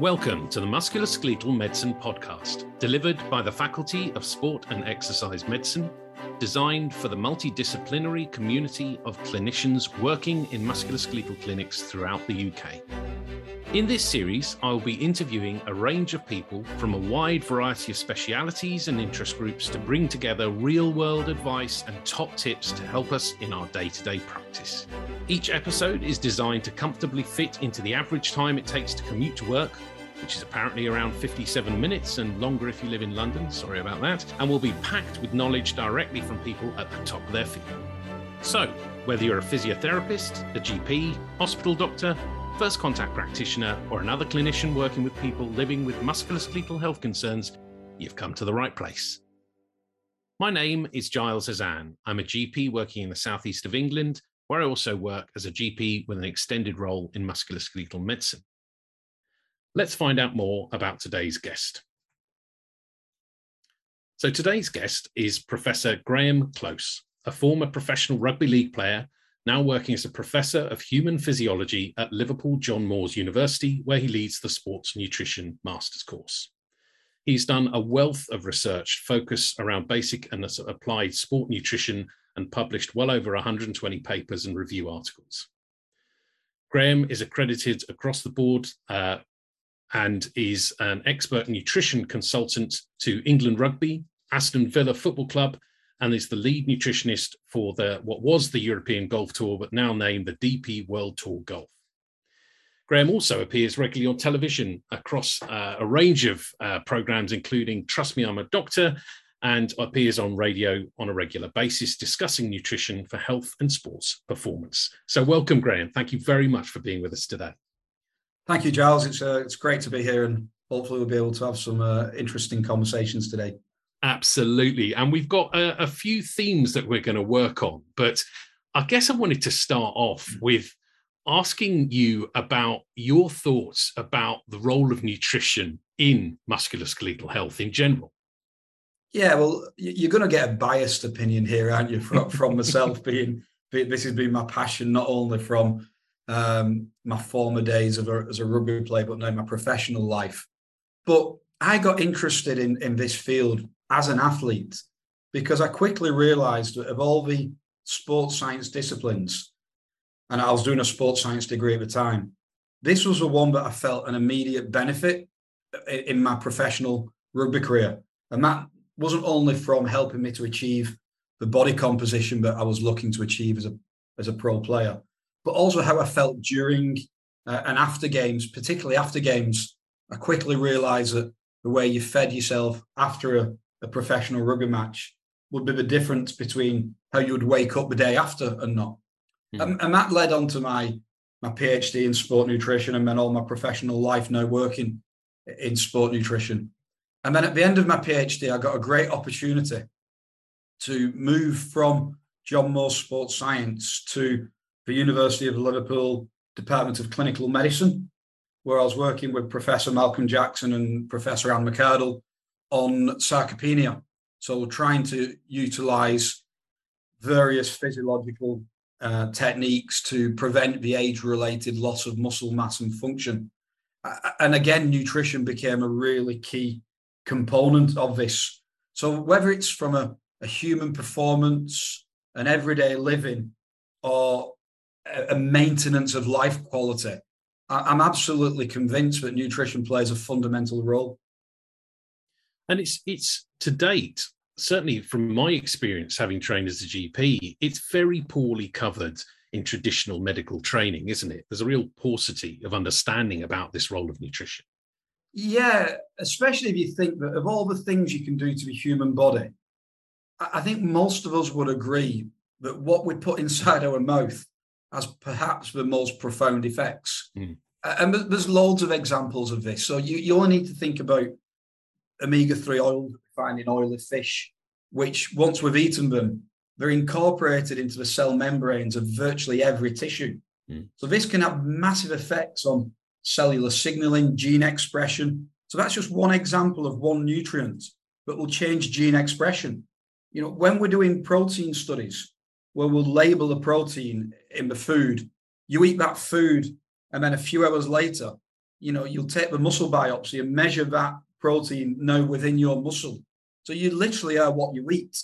Welcome to the Musculoskeletal Medicine Podcast, delivered by the Faculty of Sport and Exercise Medicine, designed for the multidisciplinary community of clinicians working in musculoskeletal clinics throughout the UK. In this series, I will be interviewing a range of people from a wide variety of specialities and interest groups to bring together real world advice and top tips to help us in our day to day practice. Each episode is designed to comfortably fit into the average time it takes to commute to work, which is apparently around 57 minutes and longer if you live in London. Sorry about that. And will be packed with knowledge directly from people at the top of their field. So, whether you're a physiotherapist, a GP, hospital doctor, first contact practitioner, or another clinician working with people living with musculoskeletal health concerns, you've come to the right place. My name is Giles Hazan. I'm a GP working in the southeast of England, where I also work as a GP with an extended role in musculoskeletal medicine. Let's find out more about today's guest. So, today's guest is Professor Graeme Close, a former professional rugby league player now working as a professor of human physiology at Liverpool John Moores University, where he leads the sports nutrition master's course. He's done a wealth of research focused around basic and applied sport nutrition and published well over 120 papers and review articles. Graeme is accredited across the board uh, and is an expert nutrition consultant to England Rugby, Aston Villa Football Club, and is the lead nutritionist for the what was the European Golf Tour, but now named the DP World Tour Golf. Graeme also appears regularly on television across uh, a range of uh, programs, including Trust Me, I'm a Doctor, and appears on radio on a regular basis discussing nutrition for health and sports performance. So, welcome, Graeme. Thank you very much for being with us today. Thank you, Giles. It's uh, it's great to be here, and hopefully we'll be able to have some uh, interesting conversations today. Absolutely. And we've got a, a few themes that we're going to work on. But I guess I wanted to start off mm. with asking you about your thoughts about the role of nutrition in musculoskeletal health in general. Yeah, well, you're going to get a biased opinion here, aren't you? From, from myself being, this has been my passion, not only from um, my former days of a, as a rugby player, but now my professional life. But I got interested in, in this field as an athlete because I quickly realized that of all the sports science disciplines, and I was doing a sports science degree at the time, this was the one that I felt an immediate benefit in my professional rugby career. And that wasn't only from helping me to achieve the body composition that I was looking to achieve as a, as a pro player, but also how I felt during uh, and after games, particularly after games. I quickly realized that the way you fed yourself after a, a professional rugby match would be the difference between how you would wake up the day after and not. Mm. And, and, that led on to my my PhD in sport nutrition and then all my professional life now working in sport nutrition. And then at the end of my PhD, I got a great opportunity to move from John Moores Sports Science to the University of Liverpool Department of Clinical Medicine, where I was working with Professor Malcolm Jackson and Professor Anne McArdle on sarcopenia. So trying to utilize various physiological uh, techniques to prevent the age-related loss of muscle mass and function. And again, nutrition became a really key component of this. So whether it's from a, a human performance, an everyday living, or a, a maintenance of life quality, I'm absolutely convinced that nutrition plays a fundamental role. And it's it's to date certainly from my experience having trained as a gp it's very poorly covered in traditional medical training isn't it? There's a real paucity of understanding about this role of nutrition. Yeah especially if you think that of all the things you can do to the human body i think most of us would agree that what we put inside our mouth has perhaps the most profound effects. Mm. And there's loads of examples of this so you, you only need to think about omega-3 oil that we find in oily fish, which once we've eaten them, they're incorporated into the cell membranes of virtually every tissue. Mm. So this can have massive effects on cellular signaling, gene expression. So that's just one example of one nutrient that will change gene expression. You know, when we're doing protein studies, where we'll label the protein in the food, you eat that food, and then a few hours later, you know, you'll take the muscle biopsy and measure that protein now within your muscle. So you literally are what you eat.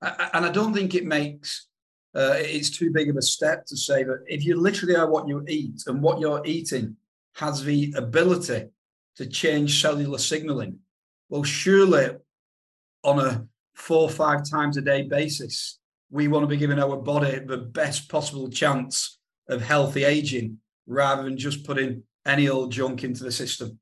And I don't think it makes uh, it's too big of a step to say that if you literally are what you eat and what you're eating has the ability to change cellular signaling, well, surely on a four or five times a day basis, we want to be giving our body the best possible chance of healthy aging rather than just putting any old junk into the system.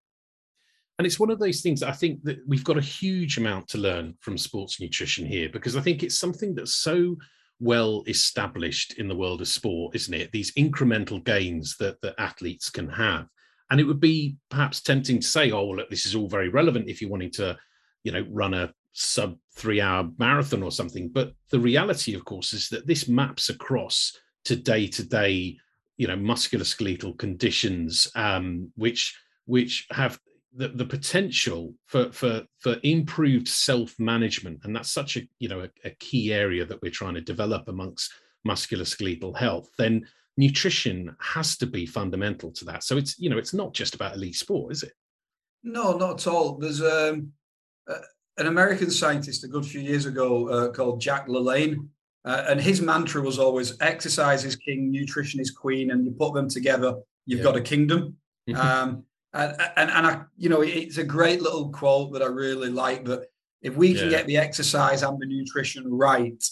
And it's one of those things I think that we've got a huge amount to learn from sports nutrition here because I think it's something that's so well established in the world of sport, isn't it? These incremental gains that, that athletes can have. And it would be perhaps tempting to say, oh, well, look, this is all very relevant if you're wanting to, you know, run a sub three hour marathon or something. But the reality, of course, is that this maps across to day to day, you know, musculoskeletal conditions, um, which which have the, the potential for for for improved self management and that's such a you know a, a, key area that we're trying to develop amongst musculoskeletal health. Then nutrition has to be fundamental to that. So it's you know it's not just about elite sport is it? No not at all. There's um, uh, an american scientist a good few years ago uh, called jack lalanne uh, and his mantra was always exercise is king nutrition is queen and you put them together you've yeah. got a kingdom um, and, and, and I, you know, it's a great little quote that I really like. But if we can yeah. get the exercise and the nutrition right,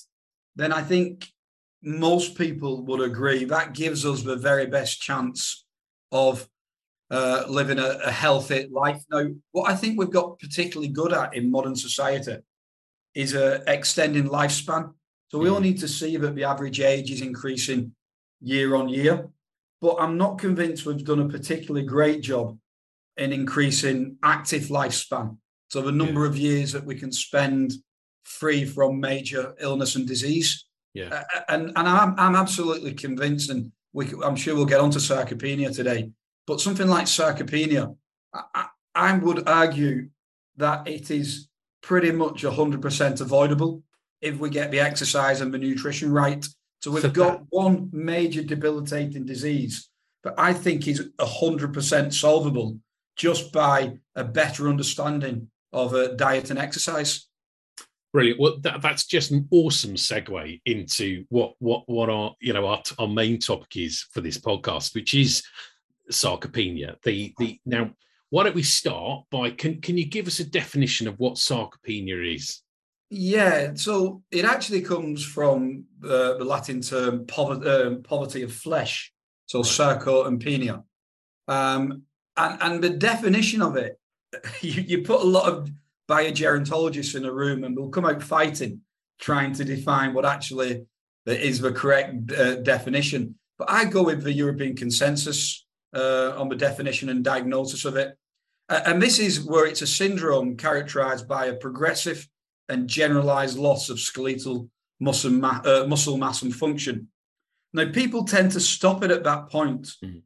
then I think most people would agree that gives us the very best chance of uh, living a, a, healthy life. Now, what I think we've got particularly good at in modern society is uh, extending lifespan. So we all need to see that the average age is increasing year on year. But I'm not convinced we've done a particularly great job in increasing active lifespan. So the number yeah. of years that we can spend free from major illness and disease. Yeah. Uh, and and I'm I'm absolutely convinced, and we I'm sure we'll get onto sarcopenia today. But something like sarcopenia, I, I would argue that it is pretty much 100% avoidable if we get the exercise and the nutrition right. So we've got one major debilitating disease that I think is 100% solvable just by a better understanding of uh, diet and exercise. Brilliant. Well, that, that's just an awesome segue into what what what our you know our, our main topic is for this podcast, which is sarcopenia. The the now, why don't we start by can can you give us a definition of what sarcopenia is? Yeah, so it actually comes from uh, the Latin term poverty, um, poverty of flesh, so sarco and penia. Um, and and the definition of it, you, you put a lot of biogerontologists in a room and they'll come out fighting, trying to define what actually is the correct uh, definition. But I go with the European consensus uh, on the definition and diagnosis of it. Uh, and this is where it's a syndrome characterized by a progressive and generalized loss of skeletal muscle, ma- uh, muscle mass and function. Now, people tend to stop it at that point. Mm-hmm.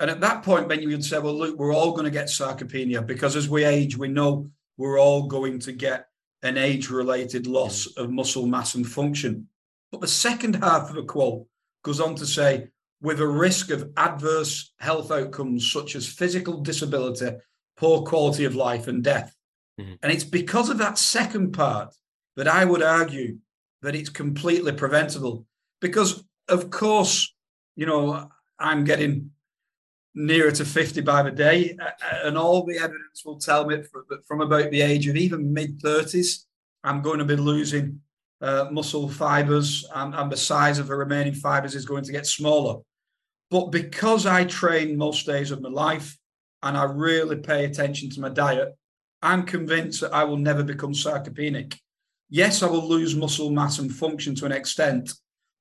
And at that point, then you would say, well, look, we're all going to get sarcopenia because as we age, we know we're all going to get an age related loss of muscle mass and function. But the second half of the quote goes on to say, with a risk of adverse health outcomes such as physical disability, poor quality of life, and death. Mm-hmm. And it's because of that second part that I would argue that it's completely preventable. Because, of course, you know, I'm getting nearer to 50 by the day. And all the evidence will tell me from about the age of even mid 30s, I'm going to be losing uh, muscle fibers and, and the size of the remaining fibers is going to get smaller. But because I train most days of my life and I really pay attention to my diet, I'm convinced that I will never become sarcopenic. Yes, I will lose muscle mass and function to an extent,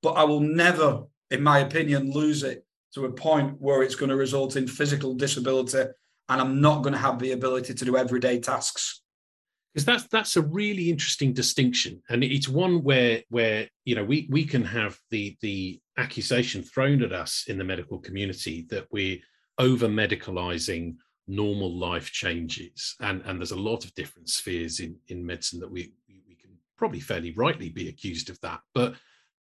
but I will never, in my opinion, lose it to a point where it's going to result in physical disability and I'm not going to have the ability to do everyday tasks. Because that's that's a really interesting distinction, and it's one where where you know we we can have the the accusation thrown at us in the medical community that we're over medicalizing normal life changes, and and there's a lot of different spheres in in medicine that we we can probably fairly rightly be accused of that, but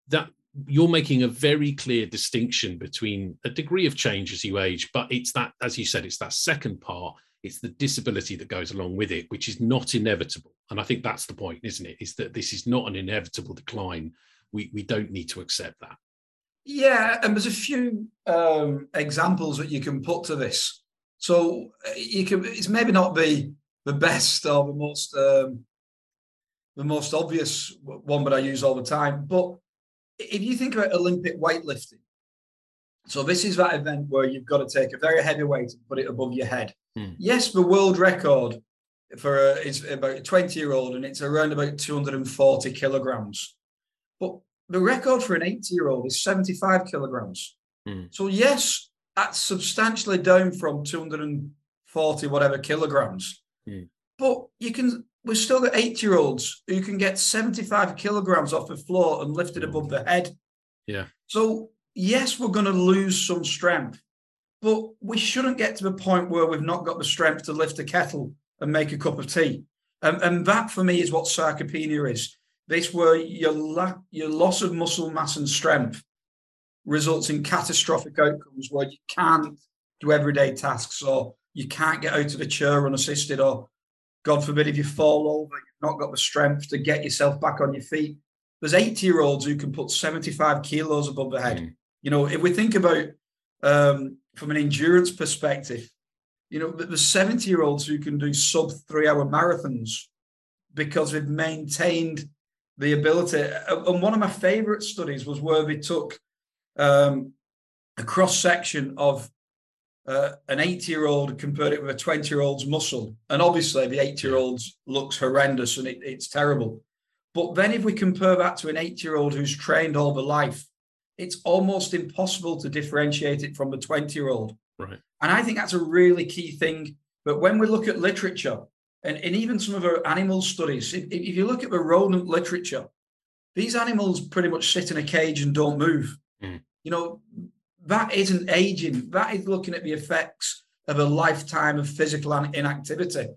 that you're making a very clear distinction between a degree of change as you age, but it's that, as you said, it's that second part. It's the disability that goes along with it, which is not inevitable. And I think that's the point, isn't it? Is that this is not an inevitable decline. We we don't need to accept that. Yeah, and there's a few um, examples that you can put to this. So uh, you can. It's maybe not the the best or the most um, the most obvious one, but I use all the time. But if you think about Olympic weightlifting, so this is that event where you've got to take a very heavy weight and put it above your head. Hmm. Yes, the world record for a, is about a 20 year old and it's around about 240 kilograms. But the record for an 80 year old is 75 kilograms. Hmm. So, yes, that's substantially down from 240 whatever kilograms. Hmm. But you can we've still got eight year olds who can get 75 kilograms off the floor and lift it above their head. Yeah. So, yes, we're going to lose some strength, but we shouldn't get to the point where we've not got the strength to lift a kettle and make a cup of tea. Um, and that for me is what sarcopenia is. This where your, la- your loss of muscle mass and strength results in catastrophic outcomes where you can't do everyday tasks or you can't get out of a chair unassisted or God forbid if you fall over, you've not got the strength to get yourself back on your feet. There's 80 year olds who can put 75 kilos above the head. Mm. You know, if we think about um, from an endurance perspective, you know, the 70 year olds who can do sub three hour marathons because they've maintained the ability. And one of my favorite studies was where they took um, a cross section of uh, an 80 year old compared it with a 20 year old's muscle. And obviously, the 80 year old's looks horrendous and it, it's terrible. But then, if we compare that to an 80 year old who's trained all the life, it's almost impossible to differentiate it from the 20 year old. Right. And I think that's a really key thing. But when we look at literature and, and even some of our animal studies, if, if you look at the rodent literature, these animals pretty much sit in a cage and don't move. Mm. You know, that isn't aging. That is looking at the effects of a lifetime of physical inactivity.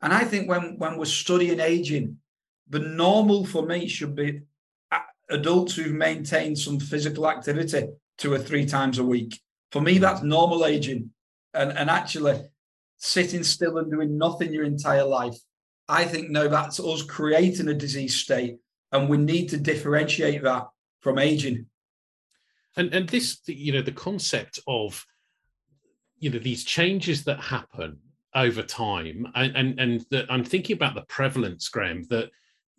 And I think when, when we're studying aging, the normal for me should be adults who've maintained some physical activity two or three times a week. For me, that's normal aging. And, and actually, sitting still and doing nothing your entire life, I think no, that's us creating a disease state. And we need to differentiate that from aging and and this you know the concept of you know these changes that happen over time and and, and that i'm thinking about the prevalence graeme that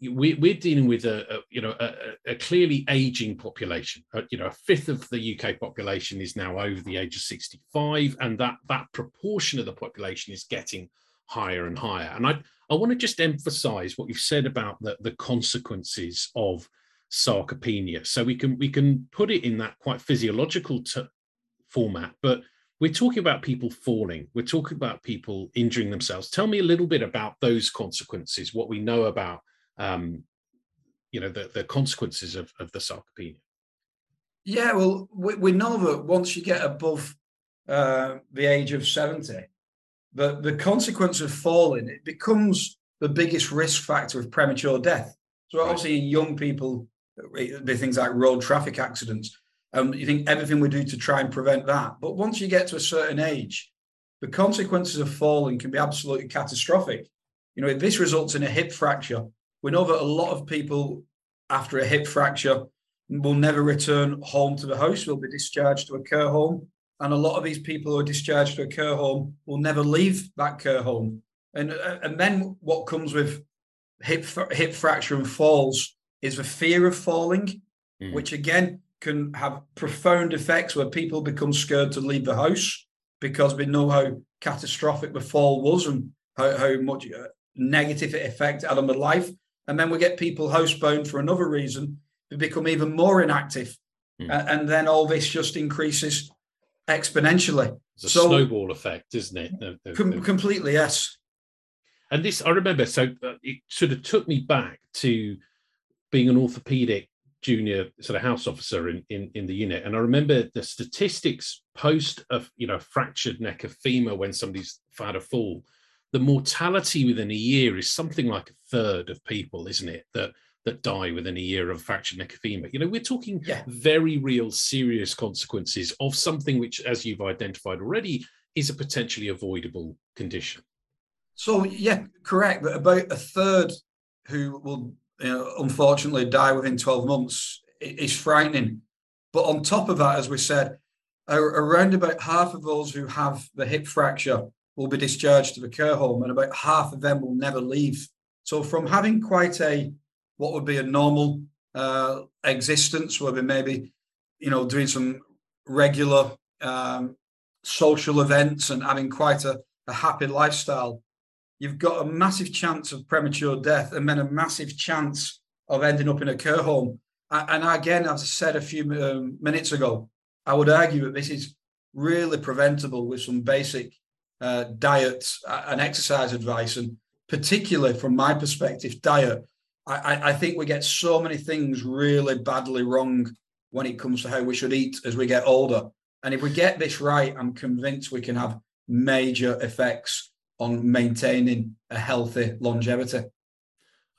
we, we're dealing with a, a you know a, a, clearly aging population. Uh, you know a fifth of the uk population is now over the age of 65 and that that proportion of the population is getting higher and higher. And i i want to just emphasize what you've said about the, the consequences of sarcopenia. So we can we can put it in that quite physiological t- format, but we're talking about people falling. We're talking about people injuring themselves. Tell me a little bit about those consequences. What we know about, um, you know, the, the consequences of, of the sarcopenia. Yeah, well, we, we know that once you get above uh, the age of seventy, the the consequence of falling it becomes the biggest risk factor of premature death. So obviously, right. young people be things like road traffic accidents. Um, you think everything we do to try and prevent that. But once you get to a certain age, the consequences of falling can be absolutely catastrophic. You know, if this results in a hip fracture, we know that a lot of people after a hip fracture will never return home to the house, will be discharged to a care home. And a lot of these people who are discharged to a care home will never leave that care home. And, uh, and then what comes with hip, hip fracture and falls is the fear of falling, mm. which again can have profound effects where people become scared to leave the house because we know how catastrophic the fall was and how, how much uh, negative effect it had on the life. And then we get people housebound for another reason, they become even more inactive. Mm. Uh, and then all this just increases exponentially. It's a so, snowball effect, isn't it? The, the, com- completely, yes. And this, I remember, so uh, it sort of took me back to being an orthopedic junior sort of house officer in, in, in the unit. And I remember the statistics post of, you know, fractured neck of femur when somebody's had a fall, the mortality within a year is something like a third of people, isn't it? That that die within a year of fracture neck of femur. You know, we're talking yeah. very real, serious consequences of something which, as you've identified already, is a potentially avoidable condition. So, yeah, correct. But about a third who will you know, unfortunately die within 12 months is frightening. But on top of that, as we said, around about half of those who have the hip fracture will be discharged to the care home, and about half of them will never leave. So, from having quite a what would be a normal uh, existence, where we maybe, you know, doing some regular um, social events and having quite a, a happy lifestyle, you've got a massive chance of premature death and then a massive chance of ending up in a care home. And again, as I said a few um, minutes ago, I would argue that this is really preventable with some basic uh, diet and exercise advice. And particularly from my perspective, diet. I, I think we get so many things really badly wrong when it comes to how we should eat as we get older. And if we get this right, I'm convinced we can have major effects on maintaining a healthy longevity.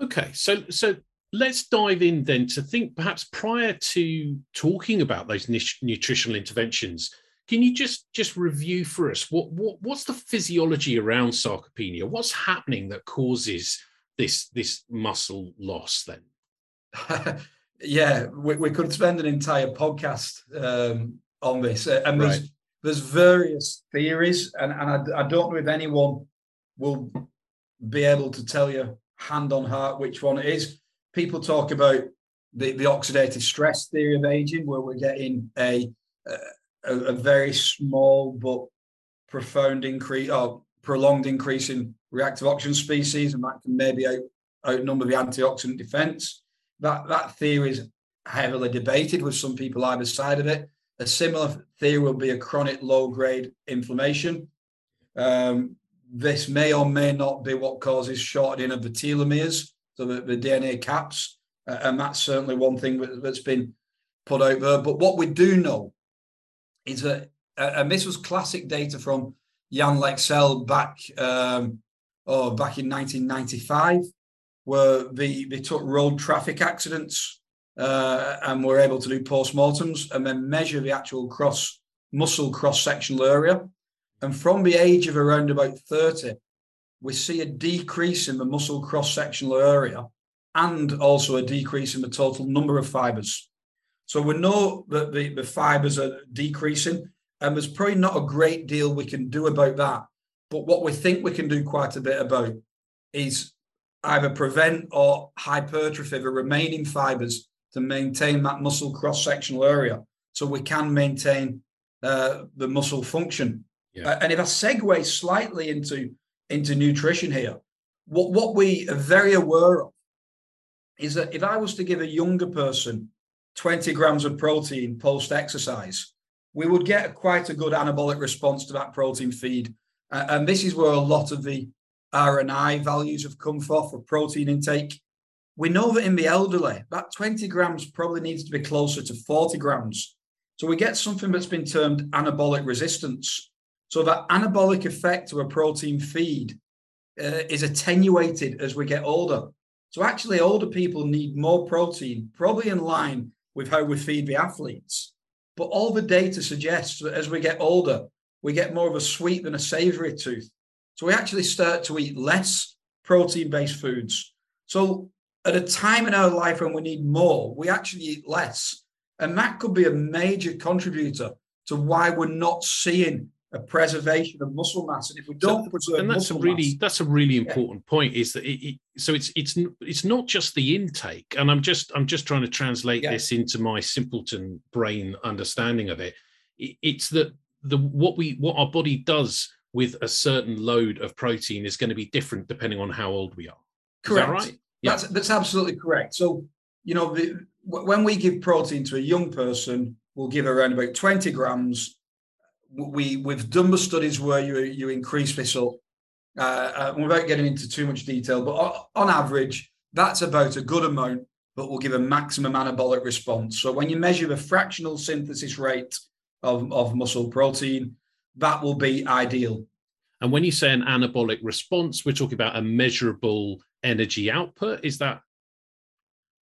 Okay, so so let's dive in then to think perhaps prior to talking about those nutritional interventions can you just just review for us what, what what's the physiology around sarcopenia what's happening that causes this this muscle loss then yeah we, we could spend an entire podcast um, on this uh, and right. there's various theories and, and I, I don't know if anyone will be able to tell you hand on heart which one it is people talk about the, the oxidative stress theory of aging, where we're getting a, a, a very small but profound increase or prolonged increase in reactive oxygen species, and that can maybe out, outnumber the antioxidant defense. That that theory is heavily debated with some people either side of it. A similar theory will be a chronic low grade inflammation. Um, this may or may not be what causes shortening of the telomeres, so the, the DNA caps, uh, and that's certainly one thing that, has been put out there. But what we do know is that, uh, and this was classic data from Jan Lexell back, um, oh, back in 1995, where they, they took road traffic accidents uh, and were able to do postmortems and then measure the actual cross muscle cross sectional area. And from the age of around about 30 we see a decrease in the muscle cross sectional area and also a decrease in the total number of fibers. So we know that the, the fibers are decreasing, and there's probably not a great deal we can do about that. But what we think we can do quite a bit about is either prevent or hypertrophy the remaining fibers to maintain that muscle cross sectional area so we can maintain uh, the muscle function. Yeah. Uh, and if I segue slightly into into nutrition here. What, what we are very aware of is that if I was to give a younger person 20 grams of protein post exercise, we would get quite a good anabolic response to that protein feed. Uh, and this is where a lot of the RNI values have come from for protein intake. We know that in the elderly, that 20 grams probably needs to be closer to 40 grams. So we get something that's been termed anabolic resistance. So that anabolic effect of a protein feed uh, is attenuated as we get older. So actually, older people need more protein, probably in line with how we feed the athletes. But all the data suggests that as we get older, we get more of a sweet than a savory tooth. So we actually start to eat less protein based foods. So at a time in our life when we need more, we actually eat less. And that could be a major contributor to why we're not seeing a preservation of muscle mass. And if we don't so, preserve and that's a really mass, that's a really important yeah. point. Is that it, it, so? It's it's it's not just the intake, and I'm just I'm just trying to translate yeah. this into my simpleton brain understanding of it. it. It's that the what we what our body does with a certain load of protein is going to be different depending on how old we are. Correct. That right? Yeah. That's that's absolutely correct. So you know the, when we give protein to a young person, we'll give around about 20 grams we we've done the studies where you you increase this up. Uh, uh, without getting into too much detail, but on, on average, that's about a good amount, but will give a maximum anabolic response. So when you measure the fractional synthesis rate of, of muscle protein, that will be ideal. And when you say an anabolic response, we're talking about a measurable energy output. Is that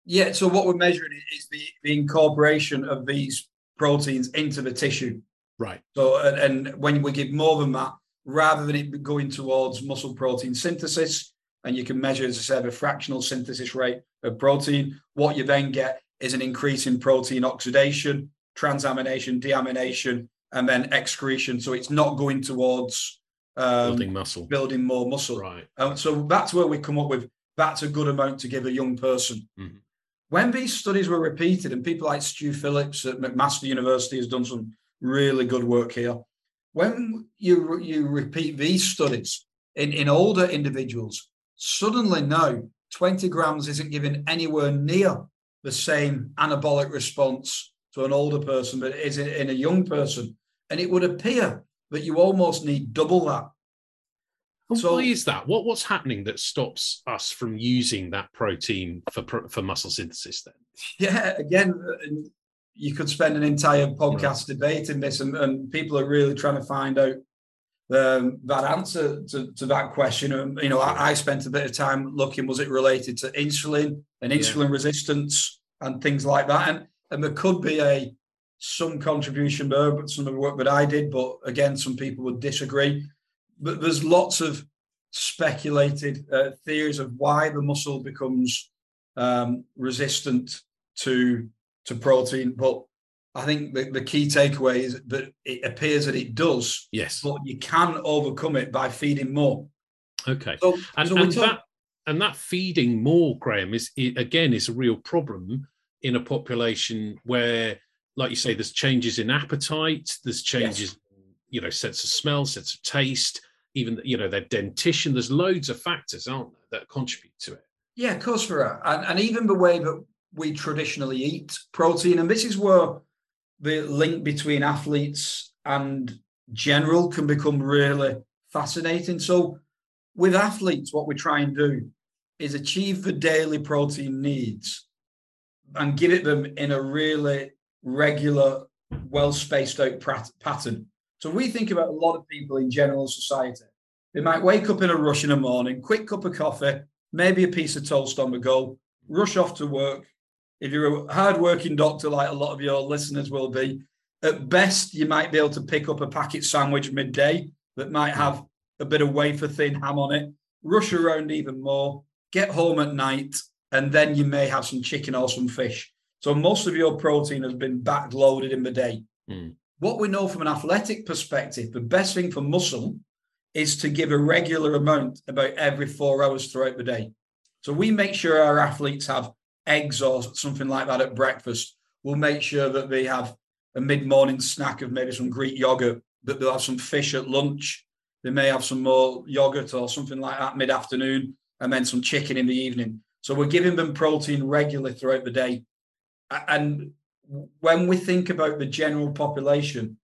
Yeah, so what we're measuring is the, the incorporation of these proteins into the tissue. Right. So, and, and when we give more than that, rather than it going towards muscle protein synthesis, and you can measure, as I said, a fractional synthesis rate of protein, what you then get is an increase in protein oxidation, transamination, deamination, and then excretion. So it's not going towards um, building muscle, building more muscle. Right. Um, so that's where we come up with that's a good amount to give a young person. Mm-hmm. When these studies were repeated, and people like Stu Phillips at McMaster University has done some really good work here. When you you repeat these studies in, in older individuals, suddenly now 20 grams isn't giving anywhere near the same anabolic response to an older person, but it is in a young person. And it would appear that you almost need double that. so, why is that? What what's happening that stops us from using that protein for for muscle synthesis? Then, yeah, again, you could spend an entire podcast right. debating this, and, and, people are really trying to find out um, that answer to, to, that question. Um, you know, I, I, spent a bit of time looking: was it related to insulin and insulin yeah. resistance and things like that? And and there could be a some contribution there, but some of the work that I did. But again, some people would disagree. But there's lots of speculated uh, theories of why the muscle becomes um, resistant to to protein. But I think the, the key takeaway is that it appears that it does. Yes. But you can overcome it by feeding more. Okay. So, and, so and talk- that and that feeding more, Graeme, is again is a real problem in a population where, like you say, there's changes in appetite, there's changes, yes. you know, sense of smell, sense of taste, even you know their dentition. There's loads of factors, aren't there, that contribute to it. Yeah, of course there are, and, and even the way that we traditionally eat protein, and this is where the link between athletes and general can become really fascinating. So, with athletes, what we try and do is achieve the daily protein needs and give it them in a really regular, well spaced out pattern. So we think about a lot of people in general society. They might wake up in a rush in the morning, quick cup of coffee, maybe a piece of toast on the go, rush off to work. If you're a hard-working doctor, like a lot of your listeners will be, at best you might be able to pick up a packet sandwich midday that might have a bit of wafer thin ham on it. Rush around even more. Get home at night, and then you may have some chicken or some fish. So most of your protein has been backloaded in the day. Mm. What we know from an athletic perspective, the best thing for muscle is to give a regular amount about every four hours throughout the day. So we make sure our athletes have eggs or something like that at breakfast. We'll make sure that they have a mid-morning snack of maybe some Greek yogurt, that they'll have some fish at lunch. They may have some more yogurt or something like that mid-afternoon, and then some chicken in the evening. So we're giving them protein regularly throughout the day. And when we think about the general population,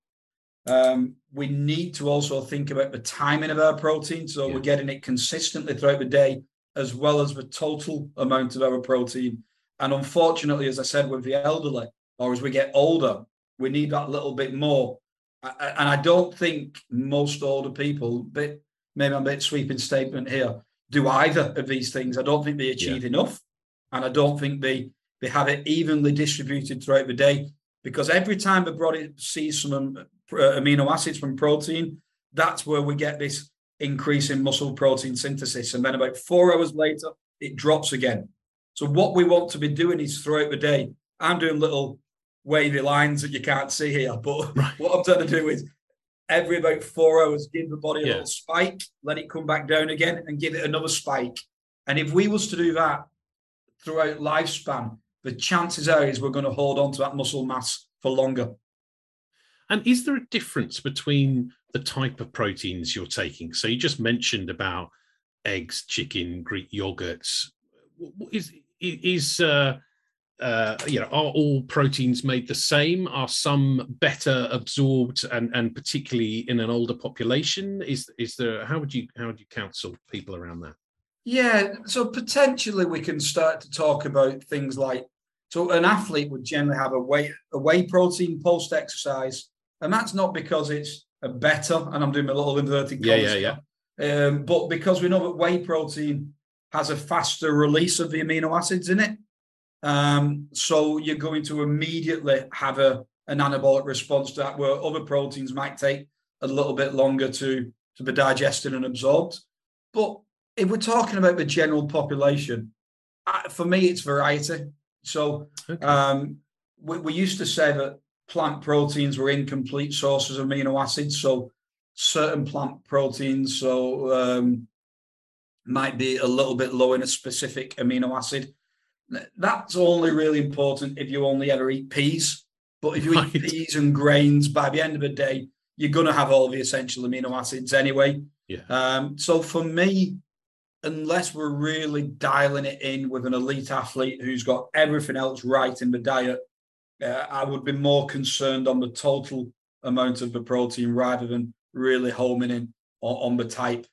um, we need to also think about the timing of our protein. So yeah. we're getting it consistently throughout the day, as well as the total amount of our protein. And unfortunately, as I said, with the elderly, or as we get older, we need that little bit more. And I don't think most older people, but maybe I'm a bit sweeping statement here, do either of these things. I don't think they achieve yeah. enough, and I don't think they they have it evenly distributed throughout the day. Because every time the body sees some uh, amino acids from protein, that's where we get this increase in muscle protein synthesis. And then about four hours later, it drops again. So what we want to be doing is throughout the day. I'm doing little wavy lines that you can't see here, but right. what I'm trying to do is every about four hours, give the body a yeah. little spike, let it come back down again, and give it another spike. And if we was to do that throughout lifespan, the chances are is we're going to hold on to that muscle mass for longer. And is there a difference between the type of proteins you're taking? So you just mentioned about eggs, chicken, Greek yogurts. Is is uh, uh, you know, are all proteins made the same? Are some better absorbed, and and particularly in an older population? Is is there? How would you how would you counsel people around that? Yeah, so potentially we can start to talk about things like so an athlete would generally have a whey a whey protein post exercise, and that's not because it's a better. And I'm doing a little inverted yeah, yeah, yeah. Um, but because we know that whey protein has a faster release of the amino acids in it. Um, so you're going to immediately have a an anabolic response to that, where other proteins might take a little bit longer to to be digested and absorbed. But if we're talking about the general population, for me, it's variety. So okay. um, we, we used to say that plant proteins were incomplete sources of amino acids. So certain plant proteins, so um, might be a little bit low in a specific amino acid. That's only really important if you only ever eat peas. But if you right. eat peas and grains, by the end of the day, you're going to have all the essential amino acids anyway. Yeah. Um, so for me, unless we're really dialing it in with an elite athlete who's got everything else right in the diet, uh, I would be more concerned on the total amount of the protein rather than really homing in on, on the type.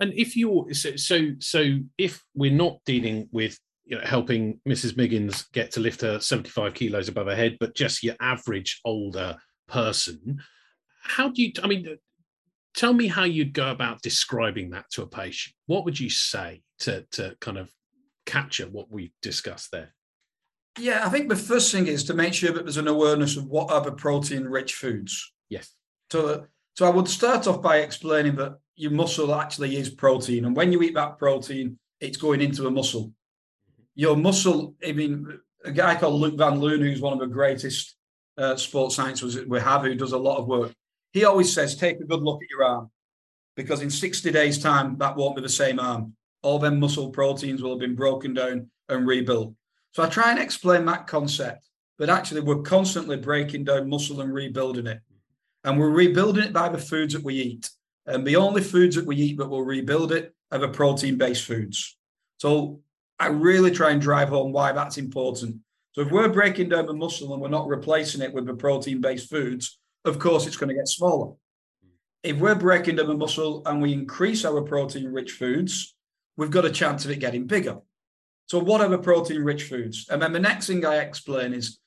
And if you're so, so so if we're not dealing with you know helping Mrs. Miggins get to lift her 75 kilos above her head, but just your average older person, how do you? I mean, tell me how you'd go about describing that to a patient. What would you say to to kind of capture what we discussed there? Yeah, I think the first thing is to make sure that there's an awareness of what are the protein-rich foods. Yes. So, so I would start off by explaining that your muscle actually is protein, and when you eat that protein, it's going into a muscle. Your muscle, I mean, a guy called Luc Van Loon, who's one of the greatest uh, sports scientists we have, who does a lot of work. He always says, take a good look at your arm, because in 60 days' time, that won't be the same arm. All them muscle proteins will have been broken down and rebuilt. So I try and explain that concept, but actually we're constantly breaking down muscle and rebuilding it. And we're rebuilding it by the foods that we eat. And the only foods that we eat that will rebuild it are the protein-based foods. So I really try and drive home why that's important. So if we're breaking down the muscle and we're not replacing it with the protein-based foods, of course it's going to get smaller. If we're breaking down the muscle and we increase our protein-rich foods, we've got a chance of it getting bigger. So, whatever protein rich foods. And then the next thing I explain is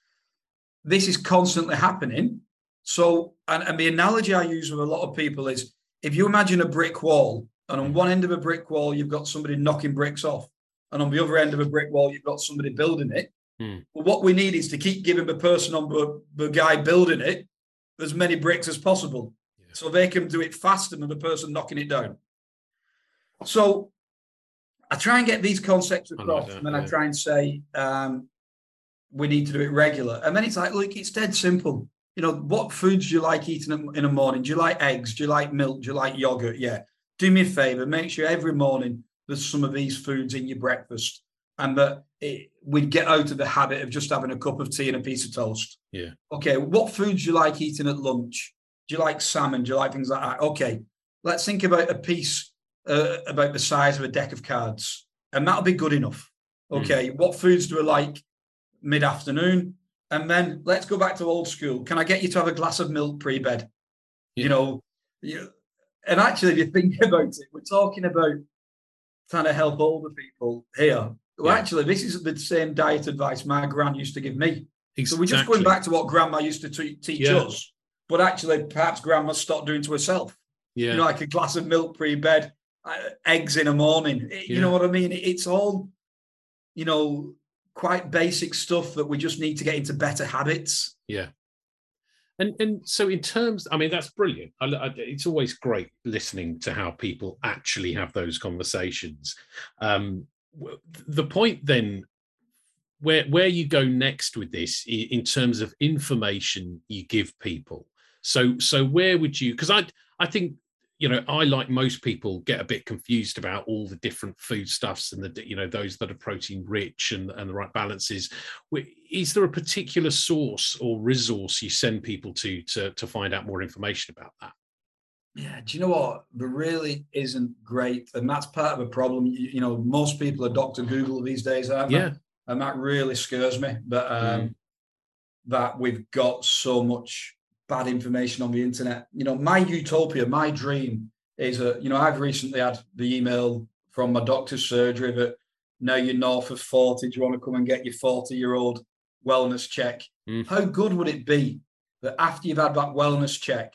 this is constantly happening. So, and, and the analogy I use with a lot of people is if you imagine a brick wall, and on one end of a brick wall, you've got somebody knocking bricks off, and on the other end of a brick wall, you've got somebody building it. Hmm. Well, what we need is to keep giving the person on the, the guy building it as many bricks as possible yeah. so they can do it faster than the person knocking it down. So I try and get these concepts across, like and then yeah. I try and say um, we need to do it regular. And then it's like, look, it's dead simple. You know, what foods do you like eating in the morning? Do you like eggs? Do you like milk? Do you like yogurt? Yeah. Do me a favor, make sure every morning there's some of these foods in your breakfast, and that it, we'd get out of the habit of just having a cup of tea and a piece of toast. Yeah. Okay. What foods do you like eating at lunch? Do you like salmon? Do you like things like that? Okay. Let's think about a piece uh, about the size of a deck of cards, and that'll be good enough. Hmm. Okay, mm. what foods do I like mid afternoon? And then let's go back to old school. Can I get you to have a glass of milk pre bed? Yeah. You know, you, and actually, if you think about it, we're talking about trying to help older people here. Well, yeah. actually, this is the same diet advice my gran used to give me. Exactly. So we're just going back to what grandma used to t- teach yeah. us, but actually, perhaps grandma stopped doing to herself. Yeah. You know, like a glass of milk pre bed, uh, eggs in a morning. You yeah. know what I mean? It's all, you know, quite basic stuff that we just need to get into better habits. Yeah. And and so in terms, I mean, that's brilliant. I, I, it's always great listening to how people actually have those conversations. Um, the point then, where where you go next with this in terms of information you give people. So so where would you? Because I I think you know, I like most people get a bit confused about all the different foodstuffs and the you know those that are protein rich and and the right balances. Is there a particular source or resource you send people to to to find out more information about that? Yeah, do you know what? There really isn't great, and that's part of the problem. You, you know, most people are Doctor Google these days, aren't yeah. They? And that really scares me. But um, mm. that we've got so much bad information on the internet. You know, my utopia, my dream is a, you know, I've recently had the email from my doctor's surgery that now you're north of 40, do you want to come and get your 40 year old wellness check? Mm. How good would it be that after you've had that wellness check,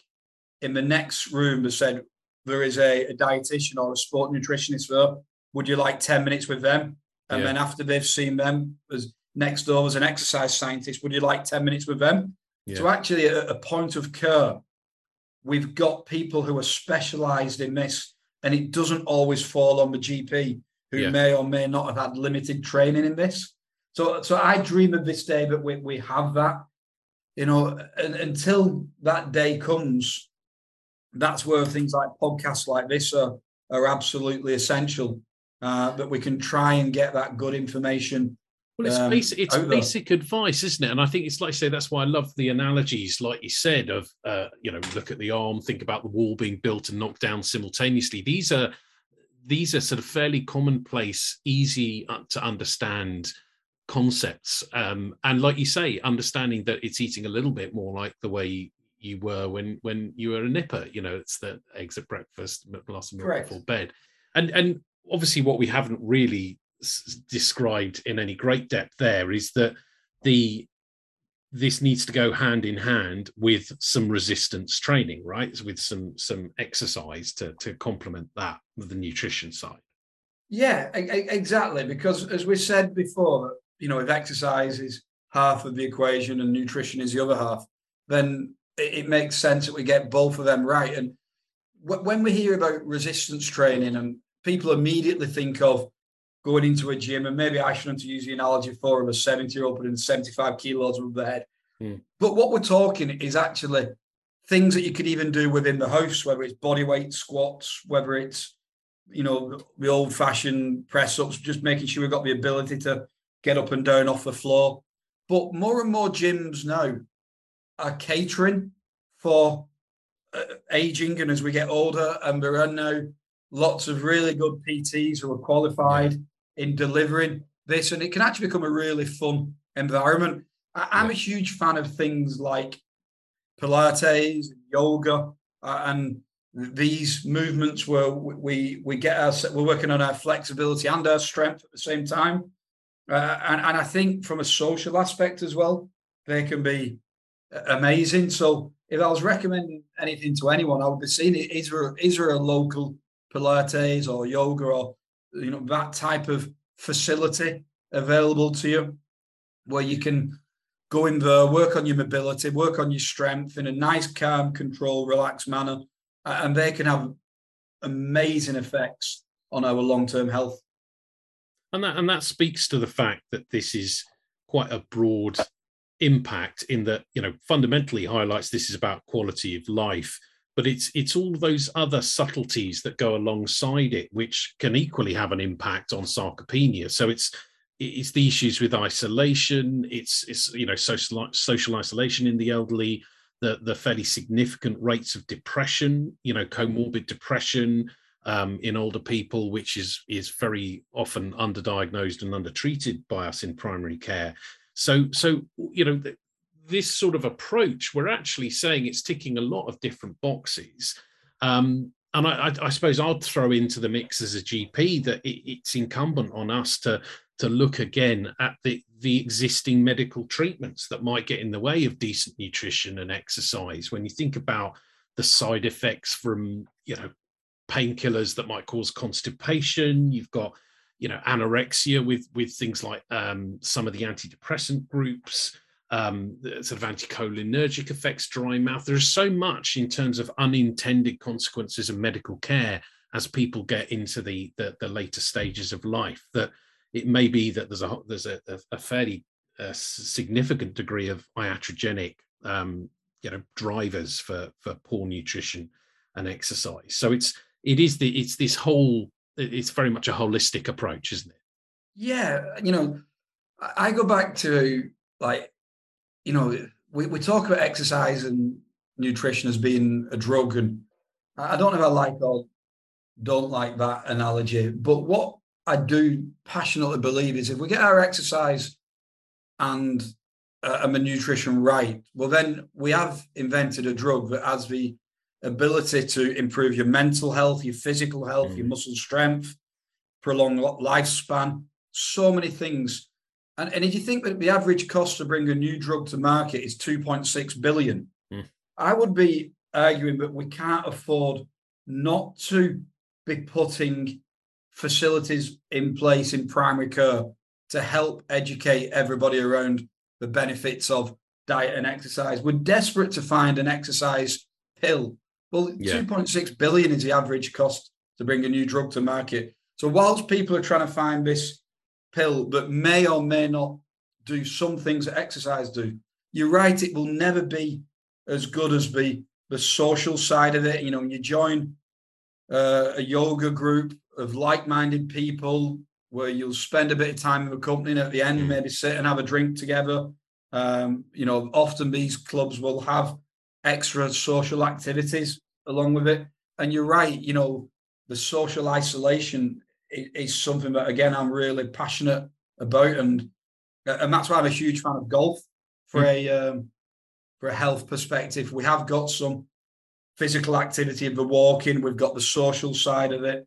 in the next room they said there is a, a dietitian or a sport nutritionist there, would you like 10 minutes with them? And yeah. then after they've seen them, as next door was an exercise scientist. Would you like 10 minutes with them? Yeah. So, actually, at a point of care, we've got people who are specialized in this, and it doesn't always fall on the GP who yeah. may or may not have had limited training in this. So, so I dream of this day that we, we have that, you know, and, until that day comes, that's where things like podcasts like this are, are absolutely essential. Uh, that we can try and get that good information well, it's um, basic. It's basic advice, isn't it? And I think it's like I say. That's why I love the analogies, like you said, of uh, you know, look at the arm, think about the wall being built and knocked down simultaneously. These are these are sort of fairly commonplace, easy uh, to understand concepts. Um, and like you say, understanding that it's eating a little bit more like the way you were when when you were a nipper. You know, it's the eggs at breakfast, glass of milk Correct. before bed, and and obviously what we haven't really s- described in any great depth there is that the this needs to go hand in hand with some resistance training, right? With some some exercise to to complement that with the nutrition side. Yeah, exactly. Because as we said before, you know, if exercise is half of the equation and nutrition is the other half, then it, makes sense that we get both of them right. And when we hear about resistance training, and people immediately think of going into a gym, and maybe I shouldn't use the analogy for of a 70 year old putting 75 kilos above the head. Mm. But what we're talking is actually things that you could even do within the house, whether it's body weight squats, whether it's you know the old fashioned press ups, just making sure we've got the ability to get up and down off the floor. But more and more gyms now are catering for uh, aging, and as we get older, and there are now lots of really good PTs who are qualified in delivering this, and it can actually become a really fun environment. I, am a huge fan of things like Pilates, yoga, uh, and these movements where we we get our we're working on our flexibility and our strength at the same time, uh, and and I think from a social aspect as well, they can be amazing. So if I was recommending anything to anyone, I would be seeing it. Is there is there a local Pilates or yoga or you know that type of facility available to you where you can go in there work on your mobility work on your strength in a nice calm control relaxed manner and they can have amazing effects on our long-term health and that and that speaks to the fact that this is quite a broad impact in that you know fundamentally highlights this is about quality of life but it's it's all those other subtleties that go alongside it which can equally have an impact on sarcopenia. So it's it's the issues with isolation it's it's you know social social isolation in the elderly the the fairly significant rates of depression you know comorbid depression um, in older people which is is very often underdiagnosed and undertreated by us in primary care so so you know this sort of approach, we're actually saying it's ticking a lot of different boxes. Um, and I, I, suppose I'd throw into the mix as a GP that it, it's incumbent on us to to look again at the the existing medical treatments that might get in the way of decent nutrition and exercise. When you think about the side effects from you know painkillers that might cause constipation, you've got you know anorexia with with things like um, some of the antidepressant groups um, sort of anticholinergic effects, dry mouth. There's so much in terms of unintended consequences of medical care as people get into the, the, the later stages of life that it may be that there's a there's a, a fairly a significant degree of iatrogenic um, you know drivers for for poor nutrition and exercise. So it's it is the it's this whole it's very much a holistic approach, isn't it? Yeah, you know, I go back to like you know, we, we talk about exercise and nutrition as being a drug, and I don't know if I like or don't like that analogy. But what I do passionately believe is if we get our exercise and uh, and the nutrition right, well, then we have invented a drug that has the ability to improve your mental health, your physical health, mm. your muscle strength, prolong lifespan, so many things and, and if you think that the average cost to bring a new drug to market is 2.6 billion, mm. I would be arguing that we can't afford not to be putting facilities in place in primary care to help educate everybody around the benefits of diet and exercise. We're desperate to find an exercise pill. Well, yeah. 2.6 billion is the average cost to bring a new drug to market. So whilst people are trying to find this pill that may or may not do some things that exercise do, you're right, it will never be as good as the the social side of it. You know, when you join uh, a yoga group of like-minded people where you'll spend a bit of time in the company and at the end mm. maybe sit and have a drink together. Um, you know, often these clubs will have extra social activities along with it. And you're right, you know, the social isolation is, is something that again I'm really passionate about, and and that's why I'm a huge fan of golf for mm. a um, for a health perspective. We have got some physical activity of the walking. We've got the social side of it.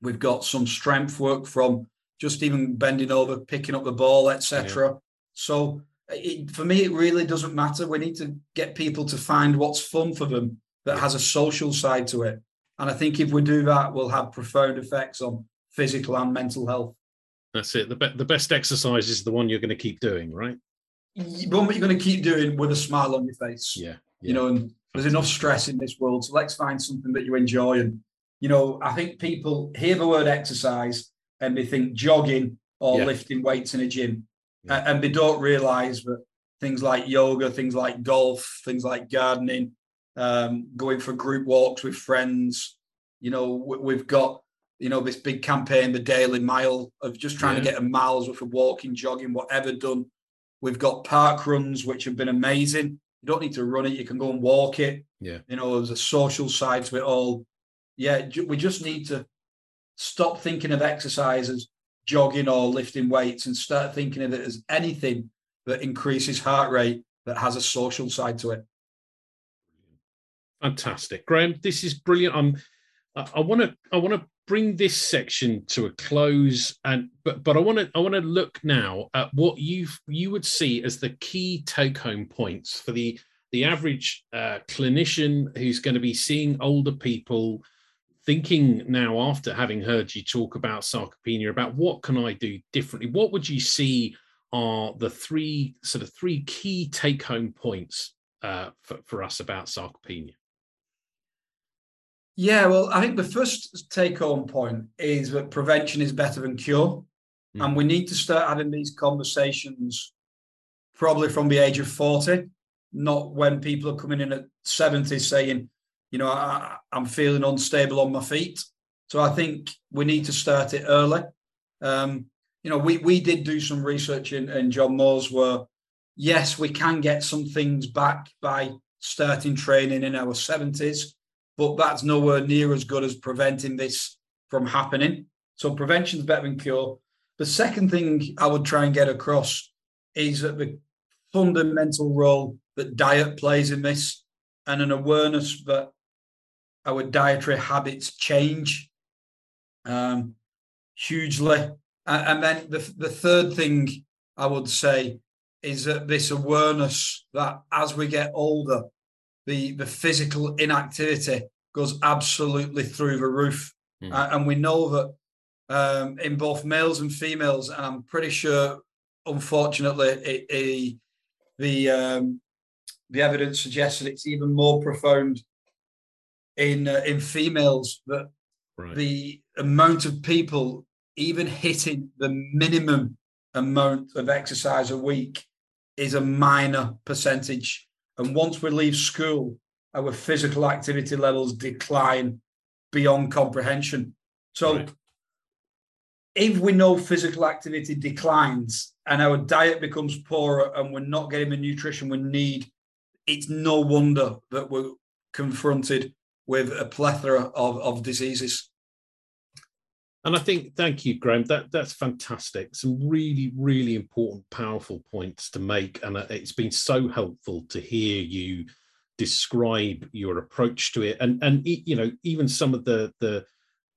We've got some strength work from just even bending over, picking up the ball, etc. Yeah. So Uh, it, for me, it really doesn't matter. We need to get people to find what's fun for them that has a social side to it. And I think if we do that, we'll have profound effects on physical and mental health. That's it. The, be- the best exercise is the one you're going to keep doing, right? The One that you're going to keep doing with a smile on your face. Yeah. yeah. You know, and there's enough stress in this world. So let's find something that you enjoy. And, you know, I think people hear the word exercise and they think jogging or yeah. lifting weights in a gym. Yeah. And they don't realize that things like yoga, things like golf, things like gardening, um, going for group walks with friends. You know, we've got, you know, this big campaign, the Daily Mile, of just trying yeah. to get a miles worth of walking, jogging, whatever done. We've got park runs, which have been amazing. You don't need to run it; you can go and walk it. Yeah, you know, there's a social side to it all. Yeah, we just need to stop thinking of exercise as jogging or lifting weights and start thinking of it as anything that increases heart rate that has a social side to it. Fantastic, Graeme. This is brilliant. I'm. I want to. I want to bring this section to a close, and but but I want to. I want to look now at what you you would see as the key take home points for the the average uh, clinician who's going to be seeing older people thinking now after having heard you talk about sarcopenia about what can i do differently? What would you see are the three sort of three key take home points uh, for, for us about sarcopenia? Yeah well i think the first take home point is that prevention is better than cure. Mm. and we need to start having these conversations probably from the age of 40 not when people are coming in at 70 saying you know, I, am feeling unstable on my feet. So I think we need to start it early. Um, you know, we we did do some research in, in John Moores where, yes, we can get some things back by starting training in our 70s, but that's nowhere near as good as preventing this from happening. So prevention is better than cure. The second thing I would try and get across is that the fundamental role that diet plays in this and an awareness that our dietary habits change um, hugely. And then the, the third thing I would say is that this awareness that as we get older, the, the physical inactivity goes absolutely through the roof. Mm. Uh, and we know that um, in both males and females, and I'm pretty sure, unfortunately, it, it, the um, the evidence suggests that it's even more profound in uh, in females that right. the amount of people even hitting the minimum amount of exercise a week is a minor percentage and once we leave school our physical activity levels decline beyond comprehension so right. if we know physical activity declines and our diet becomes poorer and we're not getting the nutrition we need it's no wonder that we're confronted with a plethora of, of diseases. And I think, thank you, Graeme. That that's fantastic. Some really, really important, powerful points to make, and uh, it's been so helpful to hear you describe your approach to it, and and you know even some of the the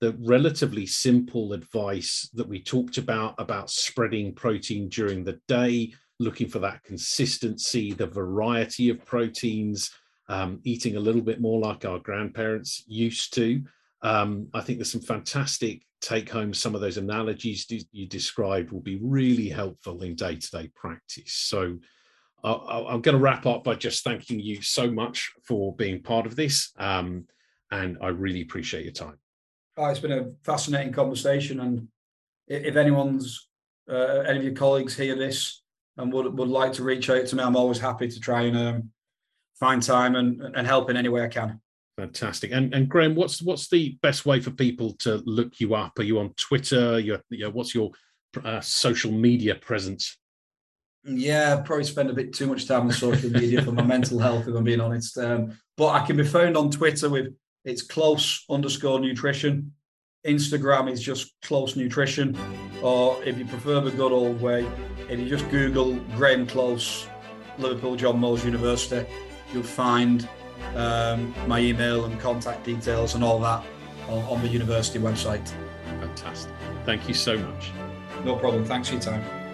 the relatively simple advice that we talked about about spreading protein during the day, looking for that consistency, the variety of proteins, um, eating a little bit more like our grandparents used to. Um, I think there's some fantastic take home. Some of those analogies you described will be really helpful in day to day practice. So I'm going to wrap up by just thanking you so much for being part of this. Um, and I really appreciate your time. Oh, it's been a fascinating conversation. And if anyone's, uh, any of your colleagues hear this and would, would like to reach out to me, I'm always happy to try and um, find time and, and help in any way I can. Fantastic. And and Graeme, what's what's the best way for people to look you up? Are you on Twitter? you you what's your uh, social media presence? Yeah, probably spend a bit too much time on social media for my mental health, if I'm being honest. Um, but I can be found on Twitter with it's close underscore nutrition. Instagram is just close nutrition. Or if you prefer the good old way, if you just Google Graeme Close, Liverpool John Moores University, you'll find um, my email and contact details and all that on, on the university website. Fantastic. Thank you so much. No problem. Thanks for your time.